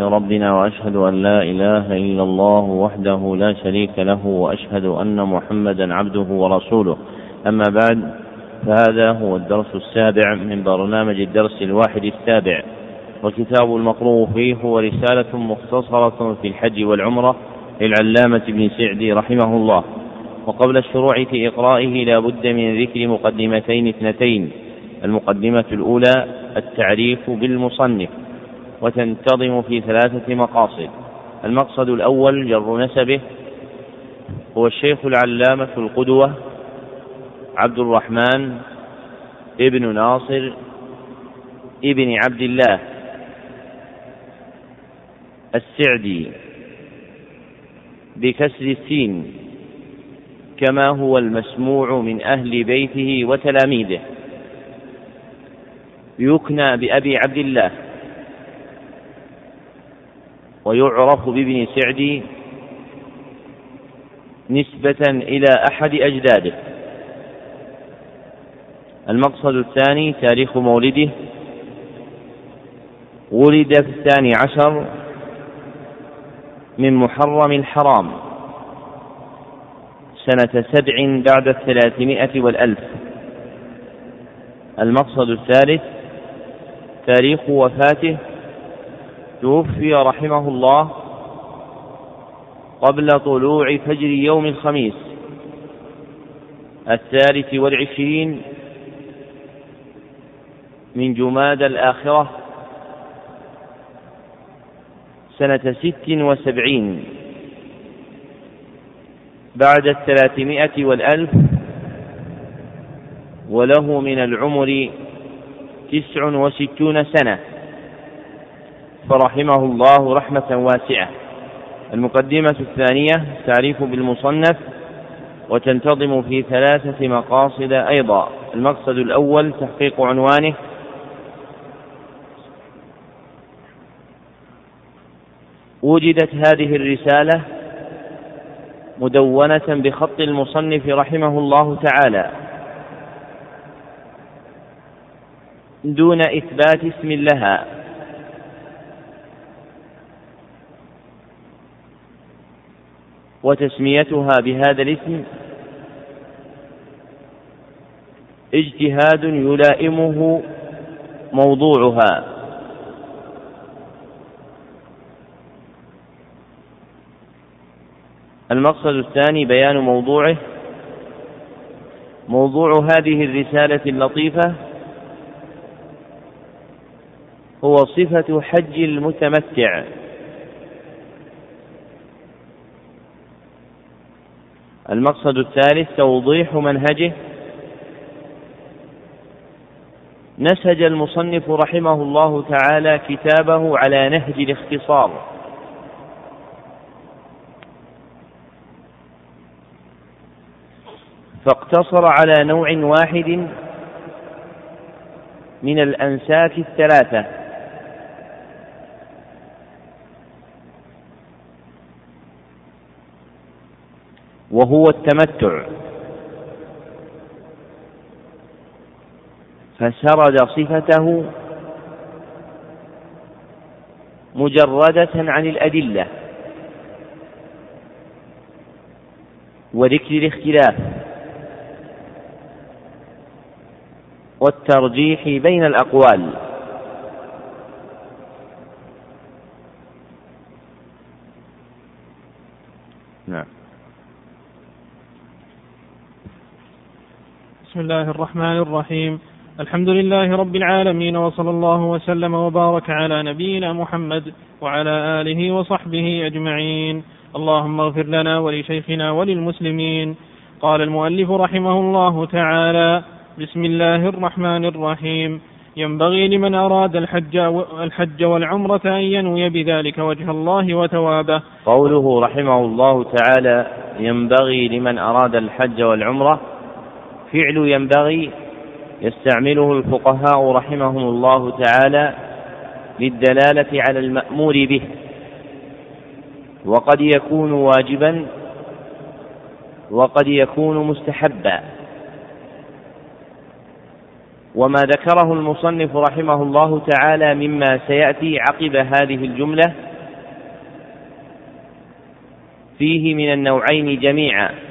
ربنا وأشهد أن لا إله إلا الله وحده لا شريك له وأشهد أن محمدا عبده ورسوله. أما بعد فهذا هو الدرس السابع من برنامج الدرس الواحد السابع. والكتاب المقروء فيه هو رسالة مختصرة في الحج والعمرة للعلامة ابن سعدي رحمه الله. وقبل الشروع في إقرائه لا بد من ذكر مقدمتين اثنتين. المقدمة الأولى التعريف بالمصنف. وتنتظم في ثلاثة مقاصد. المقصد الأول جر نسبه هو الشيخ العلامة القدوة عبد الرحمن ابن ناصر ابن عبد الله السعدي. بكسر السين كما هو المسموع من أهل بيته وتلاميذه. يكنى بأبي عبد الله. ويعرف بابن سعدي نسبة إلى أحد أجداده. المقصد الثاني تاريخ مولده. ولد في الثاني عشر من محرم الحرام سنة سبع بعد الثلاثمائة والألف. المقصد الثالث تاريخ وفاته توفي رحمه الله قبل طلوع فجر يوم الخميس الثالث والعشرين من جماد الآخرة سنة ست وسبعين بعد الثلاثمائة والألف وله من العمر تسع وستون سنة فرحمه الله رحمة واسعة. المقدمة الثانية تعريف بالمصنف وتنتظم في ثلاثة مقاصد أيضا. المقصد الأول تحقيق عنوانه. وجدت هذه الرسالة مدونة بخط المصنف رحمه الله تعالى. دون إثبات اسم لها. وتسميتها بهذا الاسم اجتهاد يلائمه موضوعها. المقصد الثاني بيان موضوعه. موضوع هذه الرسالة اللطيفة هو صفة حج المتمتع. المقصد الثالث توضيح منهجه. نسج المصنف رحمه الله تعالى كتابه على نهج الاختصار. فاقتصر على نوع واحد من الأنساك الثلاثة. وهو التمتع. فسرد صفته مجردة عن الأدلة وذكر الاختلاف والترجيح بين الأقوال نعم بسم الله الرحمن الرحيم الحمد لله رب العالمين وصلى الله وسلم وبارك على نبينا محمد وعلى آله وصحبه أجمعين اللهم اغفر لنا ولشيخنا وللمسلمين قال المؤلف رحمه الله تعالى بسم الله الرحمن الرحيم ينبغي لمن أراد الحج الحج والعمرة أن ينوي بذلك وجه الله وثوابه. قوله رحمه الله تعالى ينبغي لمن أراد الحج والعمرة فعل ينبغي يستعمله الفقهاء رحمهم الله تعالى للدلالة على المأمور به. وقد يكون واجبا وقد يكون مستحبا. وما ذكره المصنف رحمه الله تعالى مما سيأتي عقب هذه الجملة فيه من النوعين جميعا.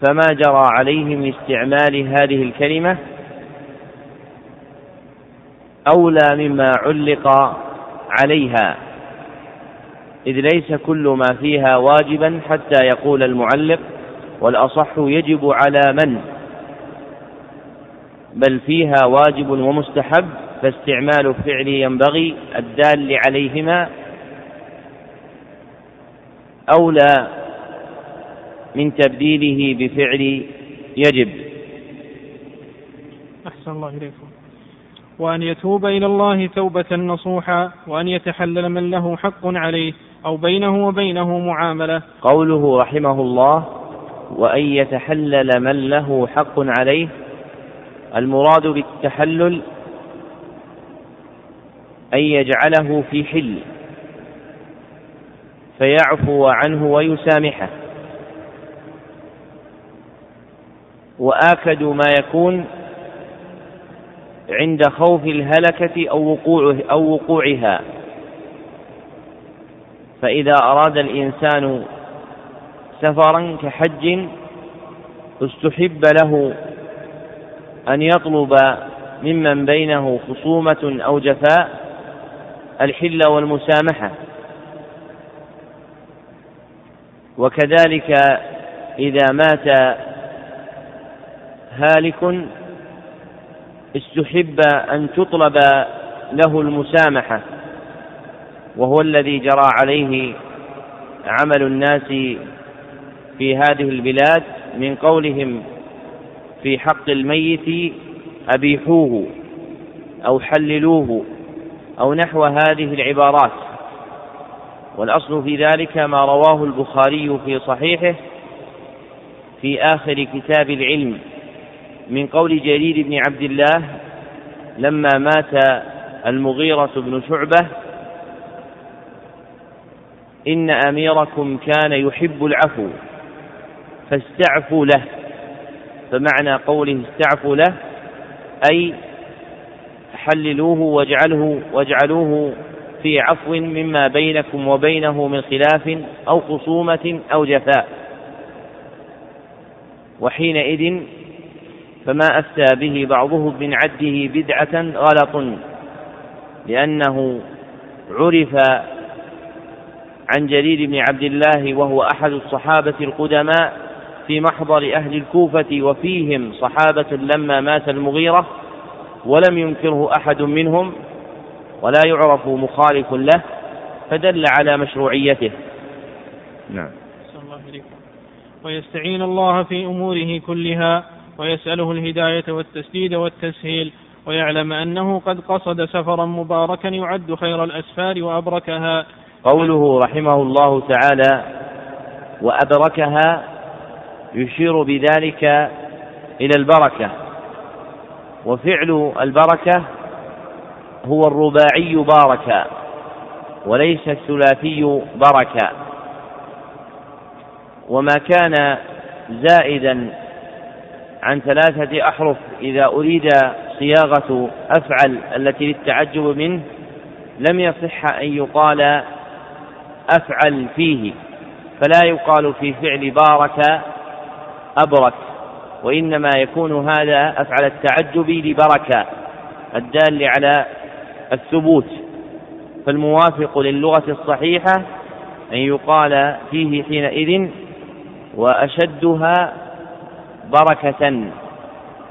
فما جرى عليه من استعمال هذه الكلمة أولى مما علق عليها إذ ليس كل ما فيها واجبا حتى يقول المعلق والأصح يجب على من؟ بل فيها واجب ومستحب فاستعمال الفعل ينبغي الدال عليهما أولى من تبديله بفعل يجب. أحسن الله إليكم. وأن يتوب إلى الله توبة نصوحا وأن يتحلل من له حق عليه أو بينه وبينه معاملة. قوله رحمه الله وأن يتحلل من له حق عليه. المراد بالتحلل أن يجعله في حل فيعفو عنه ويسامحه. وآكد ما يكون عند خوف الهلكة أو وقوعه أو وقوعها. فإذا أراد الإنسان سفرا كحج استحب له أن يطلب ممن بينه خصومة أو جفاء الحل والمسامحة. وكذلك إذا مات هالك استحب أن تطلب له المسامحة وهو الذي جرى عليه عمل الناس في هذه البلاد من قولهم في حق الميت أبيحوه أو حللوه أو نحو هذه العبارات. والأصل في ذلك ما رواه البخاري في صحيحه في آخر كتاب العلم. من قول جرير بن عبد الله لما مات المغيرة بن شعبة إن أميركم كان يحب العفو فاستعفوا له. فمعنى قوله استعفوا له أي حللوه واجعله واجعلوه في عفو مما بينكم وبينه من خلاف أو خصومة أو جفاء. وحينئذ فما أفتى به بعضهم من عده بدعة غلط لأنه عرف عن جرير بن عبد الله وهو أحد الصحابة القدماء في محضر أهل الكوفة وفيهم صحابة لما مات المغيرة ولم ينكره أحد منهم ولا يعرف مخالف له فدل على مشروعيته. نعم. ويستعين الله في أموره كلها. ويسأله الهداية والتسديد والتسهيل ويعلم أنه قد قصد سفرا مباركا يعد خير الأسفار وأبركها. قوله رحمه الله تعالى وأبركها يشير بذلك إلى البركة. وفعل البركة هو الرباعي باركا وليس الثلاثي بركا. وما كان زائدا عن ثلاثة أحرف إذا أريد صياغة أفعل التي للتعجب منه لم يصح أن يقال أفعل فيه فلا يقال في فعل بارك أبرك وإنما يكون هذا أفعل التعجب لبركة الدال على الثبوت. فالموافق للغة الصحيحة أن يقال فيه حينئذ وأشدها بركة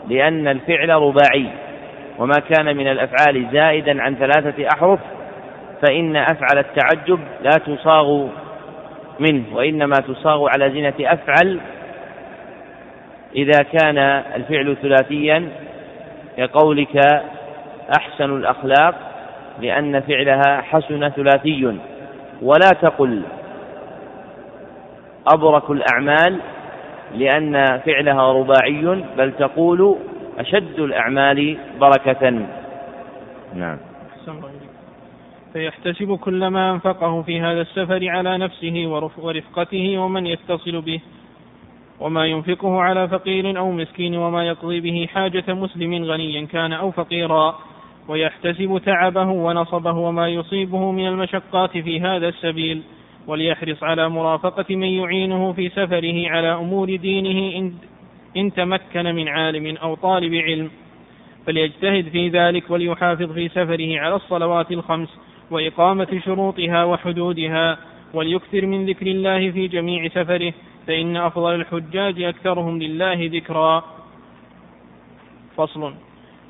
لأن الفعل رباعي. وما كان من الأفعال زائدا عن ثلاثة أحرف فإن أفعل التعجب لا تصاغ منه وإنما تصاغ على زينة أفعل. إذا كان الفعل ثلاثيا كقولك أحسن الأخلاق لأن فعلها حسن ثلاثي. ولا تقل أبرك الأعمال لأن فعلها رباعي بل تقول أشد الأعمال بركة. نعم. فيحتسب كل ما أنفقه في هذا السفر على نفسه ورفقته ومن يتصل به وما ينفقه على فقير أو مسكين وما يقضي به حاجة مسلم غنيا كان أو فقيرا. ويحتسب تعبه ونصبه وما يصيبه من المشقات في هذا السبيل. وليحرص على مرافقة من يعينه في سفره على أمور دينه إن, إن تمكن من عالم أو طالب علم. فليجتهد في ذلك وليحافظ في سفره على الصلوات الخمس وإقامة شروطها وحدودها. وليكثر من ذكر الله في جميع سفره فإن أفضل الحجاج أكثرهم لله ذكرا. فصل.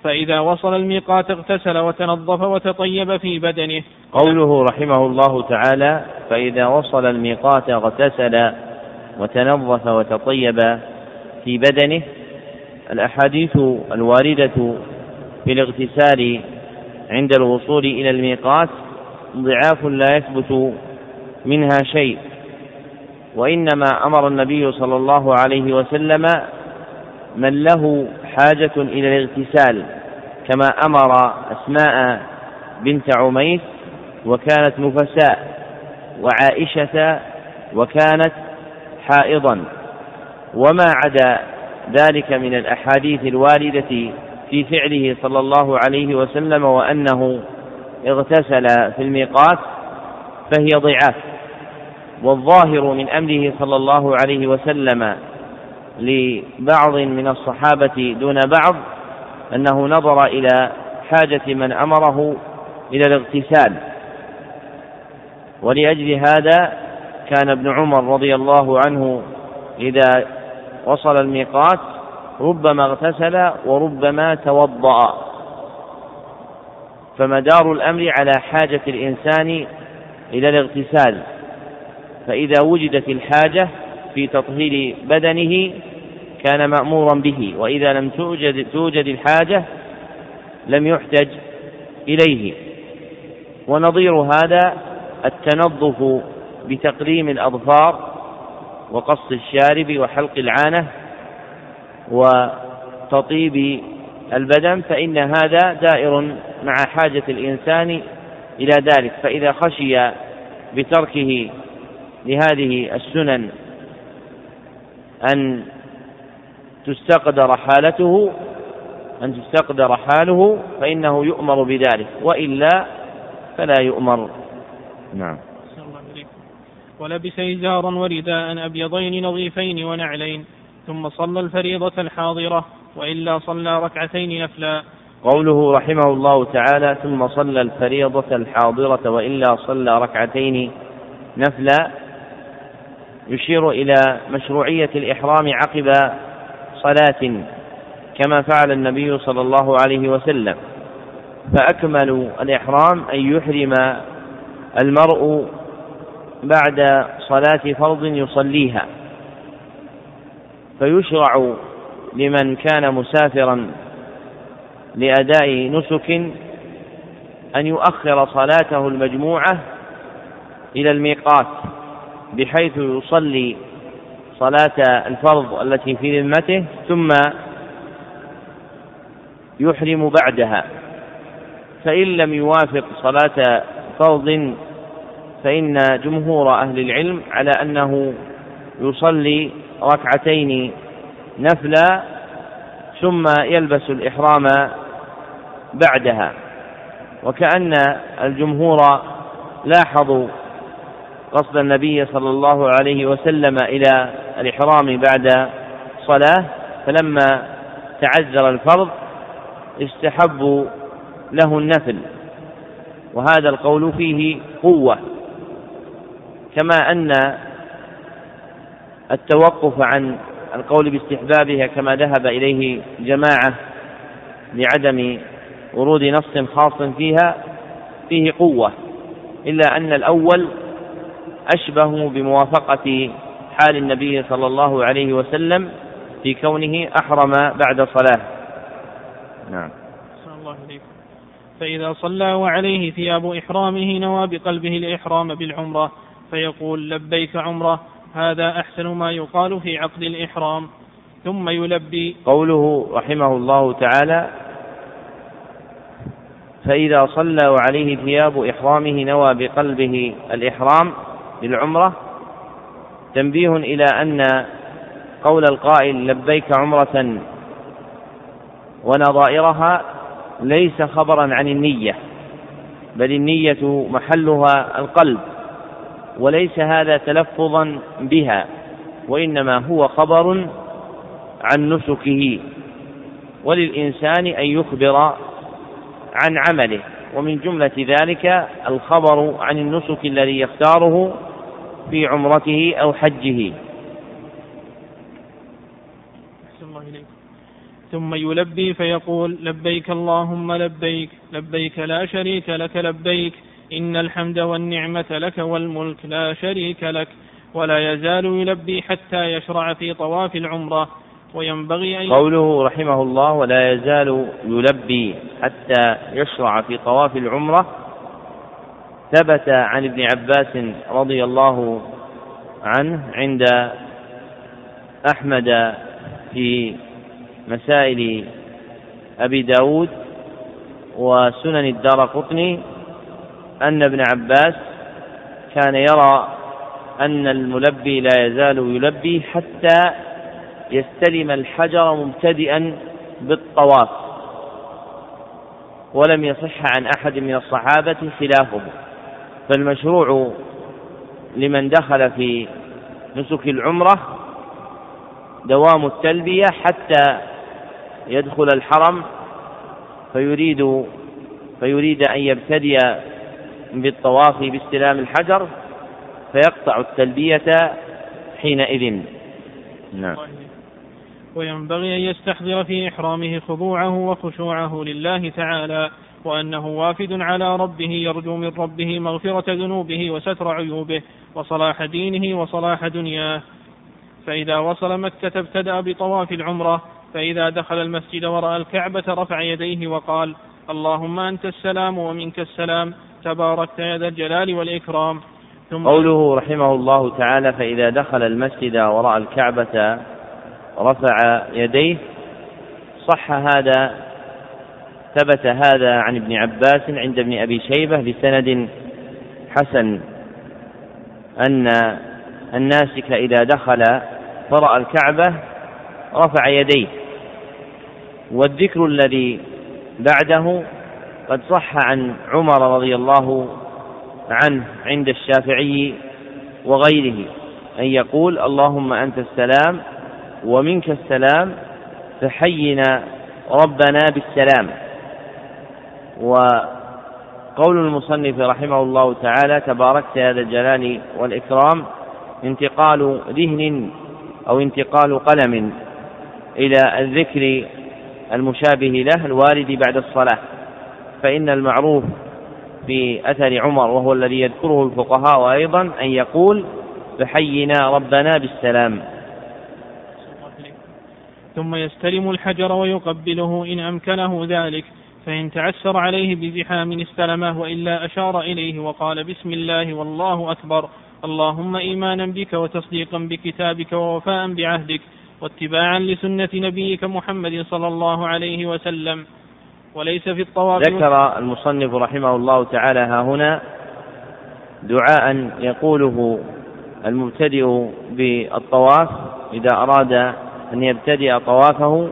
فإذا وصل الميقات اغتسل وتنظف وتطيب في بدنه. قوله رحمه الله تعالى فإذا وصل الميقات اغتسل وتنظف وتطيب في بدنه. الأحاديث الواردة في الاغتسال عند الوصول إلى الميقات ضعاف لا يثبت منها شيء وإنما أمر النبي صلى الله عليه وسلم من له حاجة إلى الاغتسال كما أمر أسماء بنت عميس وكانت نفساء وعائشة وكانت حائضا. وما عدا ذلك من الأحاديث الواردة في فعله صلى الله عليه وسلم وأنه اغتسل في الميقات فهي ضعاف والظاهر من أمره صلى الله عليه وسلم لبعض من الصحابة دون بعض أنه نظر إلى حاجة من أمره إلى الاغتسال. ولأجل هذا كان ابن عمر رضي الله عنه إذا وصل الميقات ربما اغتسل وربما توضأ. فمدار الأمر على حاجة الإنسان إلى الاغتسال. فإذا وجدت الحاجة في تطهير بدنه كان مأمورا به وإذا لم توجد توجد الحاجة لم يحتج إليه. ونظير هذا التنظف بتقليم الأظفار وقص الشارب وحلق العانة وتطيب البدن فإن هذا دائر مع حاجة الإنسان إلى ذلك. فإذا خشي بتركه لهذه السنن أن تستقدر حالته أن تستقدر حاله فإنه يؤمر بذلك وإلا فلا يؤمر. نعم. ولبس إزارا ورداء أبيضين نظيفين ونعلين ثم صلى الفريضة الحاضرة وإلا صلى ركعتين نفلا. قوله رحمه الله تعالى ثم صلى الفريضة الحاضرة وإلا صلى ركعتين نفلا. يشير إلى مشروعية الإحرام عقب صلاة كما فعل النبي صلى الله عليه وسلم. فأكمل الإحرام أن يحرم المرء بعد صلاة فرض يصليها. فيشرع لمن كان مسافرا لأداء نسك أن يؤخر صلاته المجموعة إلى الميقات. بحيث يصلي صلاة الفرض التي في ذمته ثم يحرم بعدها. فإن لم يوافق صلاة فرض فإن جمهور أهل العلم على أنه يصلي ركعتين نفلا ثم يلبس الإحرام بعدها. وكأن الجمهور لاحظوا قصد النبي صلى الله عليه وسلم إلى الإحرام بعد صلاة فلما تعذر الفرض استحبوا له النفل. وهذا القول فيه قوة كما أن التوقف عن القول باستحبابها كما ذهب إليه جماعة لعدم ورود نص خاص فيها فيه قوة إلا أن الأول أشبه بموافقة حال النبي صلى الله عليه وسلم في كونه أحرم بعد صلاة. نعم. الله فإذا صلى وعليه ثياب إحرامه نوى بقلبه الإحرام بالعمرة فيقول لبيك عمرة هذا أحسن ما يقال في عقد الإحرام. ثم يلبي. قوله رحمه الله تعالى فإذا صلى وعليه ثياب إحرامه نوى بقلبه الإحرام للعمرة تنبيه إلى أن قول القائل لبيك عمرة ونظائرها ليس خبرا عن النية بل النية محلها القلب وليس هذا تلفظا بها وإنما هو خبر عن نسكه وللإنسان أن يخبر عن عمله ومن جملة ذلك الخبر عن النسك الذي يختاره في عمرته أو حجه. ثم يلبي فيقول لبيك اللهم لبيك لبيك لا شريك لك لبيك. إن الحمد والنعمة لك والملك لا شريك لك. ولا يزال يلبي حتى يشرع في طواف العمرة. وينبغي أن قوله رحمه الله ولا يزال يلبي حتى يشرع في طواف العمرة. ثبت عن ابن عباس رضي الله عنه عند أحمد في مسائل أبي داود وسنن الدار قطني أن ابن عباس كان يرى أن الملبي لا يزال يلبي حتى يستلم الحجر مبتدئا بالطواف ولم يصح عن أحد من الصحابة خلافه. فالمشروع لمن دخل في نسك العمرة دوام التلبية حتى يدخل الحرم فيريد فيريد أن يبتدئ بالطواف باستلام الحجر فيقطع التلبية حينئذ. نعم. وينبغي أن يستحضر في إحرامه خضوعه وخشوعه لله تعالى. وأنه وافد على ربه يرجو من ربه مغفرة ذنوبه وستر عيوبه وصلاح دينه وصلاح دنياه. فإذا وصل مكة ابتدأ بطواف العمرة فإذا دخل المسجد ورأى الكعبة رفع يديه وقال اللهم أنت السلام ومنك السلام تباركت يا ذا الجلال والإكرام. ثم قوله رحمه الله تعالى فإذا دخل المسجد ورأى الكعبة رفع يديه صح هذا ثبت هذا عن ابن عباس عند ابن أبي شيبة بسند حسن أن الناسك إذا دخل فرأى الكعبة رفع يديه والذكر الذي بعده قد صح عن عمر رضي الله عنه عند الشافعي وغيره أن يقول اللهم أنت السلام ومنك السلام فحينا ربنا بالسلام. وقول المصنف رحمه الله تعالى تباركت هذا الجلال والإكرام انتقال ذهن أو انتقال قلم إلى الذكر المشابه له الوارد بعد الصلاة. فإن المعروف في أثر عمر وهو الذي يذكره الفقهاء أيضا أن يقول فحينا ربنا بالسلام ثم يستلم الحجر ويقبله إن أمكنه ذلك. فإن تعسر عليه بزحام استلمه وإلا أشار إليه وقال بسم الله والله أكبر. اللهم إيمانا بك وتصديقا بكتابك ووفاء بعهدك واتباعا لسنة نبيك محمد صلى الله عليه وسلم. وليس في الطواف ذكر المصنف رحمه الله تعالى ها هنا دعاء يقوله المبتدئ بالطواف إذا أراد أن يبتدئ طوافه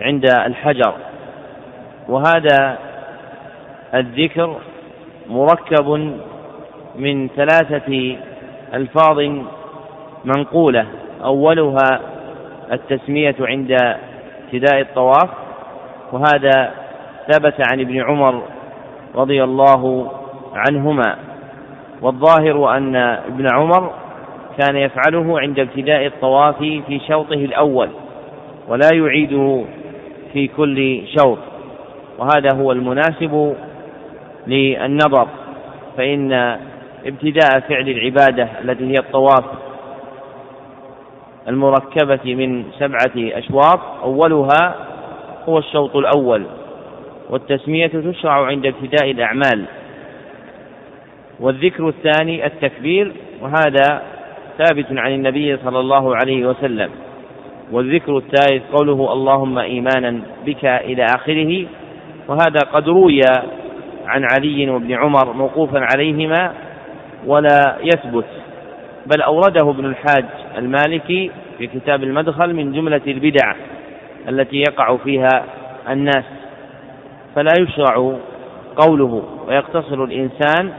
عند الحجر. وهذا الذكر مركب من ثلاثة ألفاظ منقولة. أولها التسمية عند ابتداء الطواف وهذا ثبت عن ابن عمر رضي الله عنهما. والظاهر أن ابن عمر كان يفعله عند ابتداء الطواف في شوطه الأول ولا يعيده في كل شوط. وهذا هو المناسب للنظر فإن ابتداء فعل العبادة التي هي الطواف المركبة من سبعة أشواط أولها هو الشوط الأول والتسمية تشرع عند ابتداء الأعمال والذكر الثاني التكبير وهذا ثابت عن النبي صلى الله عليه وسلم والذكر الثالث قوله اللهم إيمانا بك إلى آخره وهذا قد روي عن علي وابن عمر موقوفا عليهما ولا يثبت بل أورده ابن الحاج المالكي في كتاب المدخل من جملة البدع التي يقع فيها الناس. فلا يشرع قوله ويقتصر الإنسان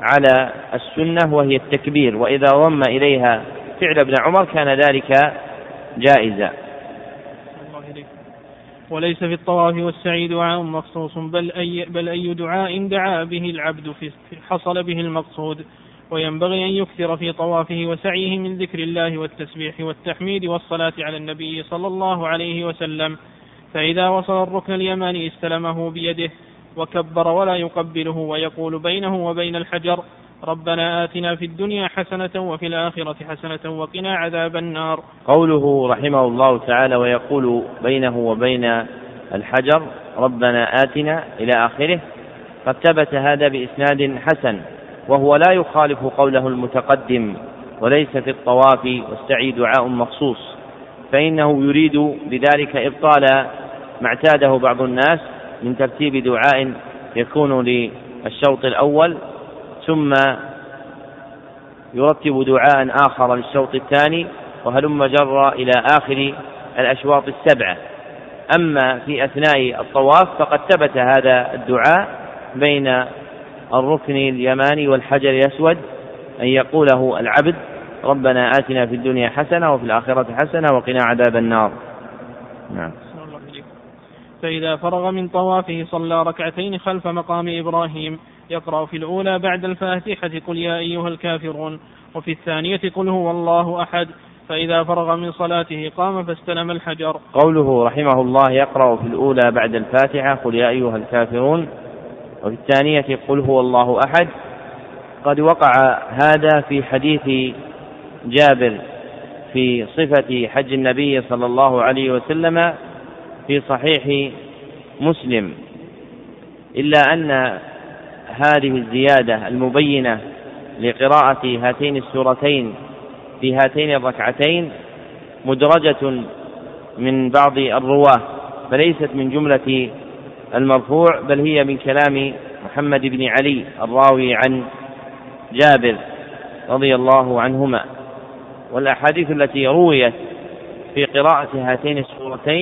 على السنة وهي التكبير وإذا ضم إليها فعل ابن عمر كان ذلك جائزا. وليس في الطواف والسعي دعاء مخصوص بل أي, بل أي دعاء دعا به العبد في حصل به المقصود. وينبغي أن يكثر في طوافه وسعيه من ذكر الله والتسبيح والتحميد والصلاة على النبي صلى الله عليه وسلم. فإذا وصل الركن اليماني استلمه بيده وكبر ولا يقبله ويقول بينه وبين الحجر ربنا آتنا في الدنيا حسنة وفي الآخرة حسنة وقنا عذاب النار. قوله رحمه الله تعالى ويقول بينه وبين الحجر ربنا آتنا إلى آخره قد ثبت هذا بإسناد حسن وهو لا يخالف قوله المتقدم وليس في الطواف والسعي دعاء مخصوص فإنه يريد بذلك إبطال ما اعتاده بعض الناس من ترتيب دعاء يكون للشوط الأول ثم يرتب دعاء آخر للشوط الثاني وهلم جر إلى آخر الأشواط السبعة. أما في أثناء الطواف فقد ثبت هذا الدعاء بين الركن اليماني والحجر الأسود أن يقوله العبد ربنا آتنا في الدنيا حسنة وفي الآخرة حسنة وقنا عذاب النار. نعم. فإذا فرغ من طوافه صلى ركعتين خلف مقام إبراهيم يقرأ في الأولى بعد الفاتحة قل يا أيها الكافرون وفي الثانية قل هو الله أحد فإذا فرغ من صلاته قام فاستلم الحجر. قوله رحمه الله يقرأ في الأولى بعد الفاتحة قل يا أيها الكافرون وفي الثانية قل هو الله أحد. قد وقع هذا في حديث جابر في صفة حج النبي صلى الله عليه وسلم في صحيح مسلم. إلا أن هذه الزيادة المبينة لقراءة هاتين السورتين في هاتين الركعتين مدرجة من بعض الرواة فليست من جملة المرفوع بل هي من كلام محمد بن علي الراوي عن جابر رضي الله عنهما. والأحاديث التي رويت في قراءة هاتين السورتين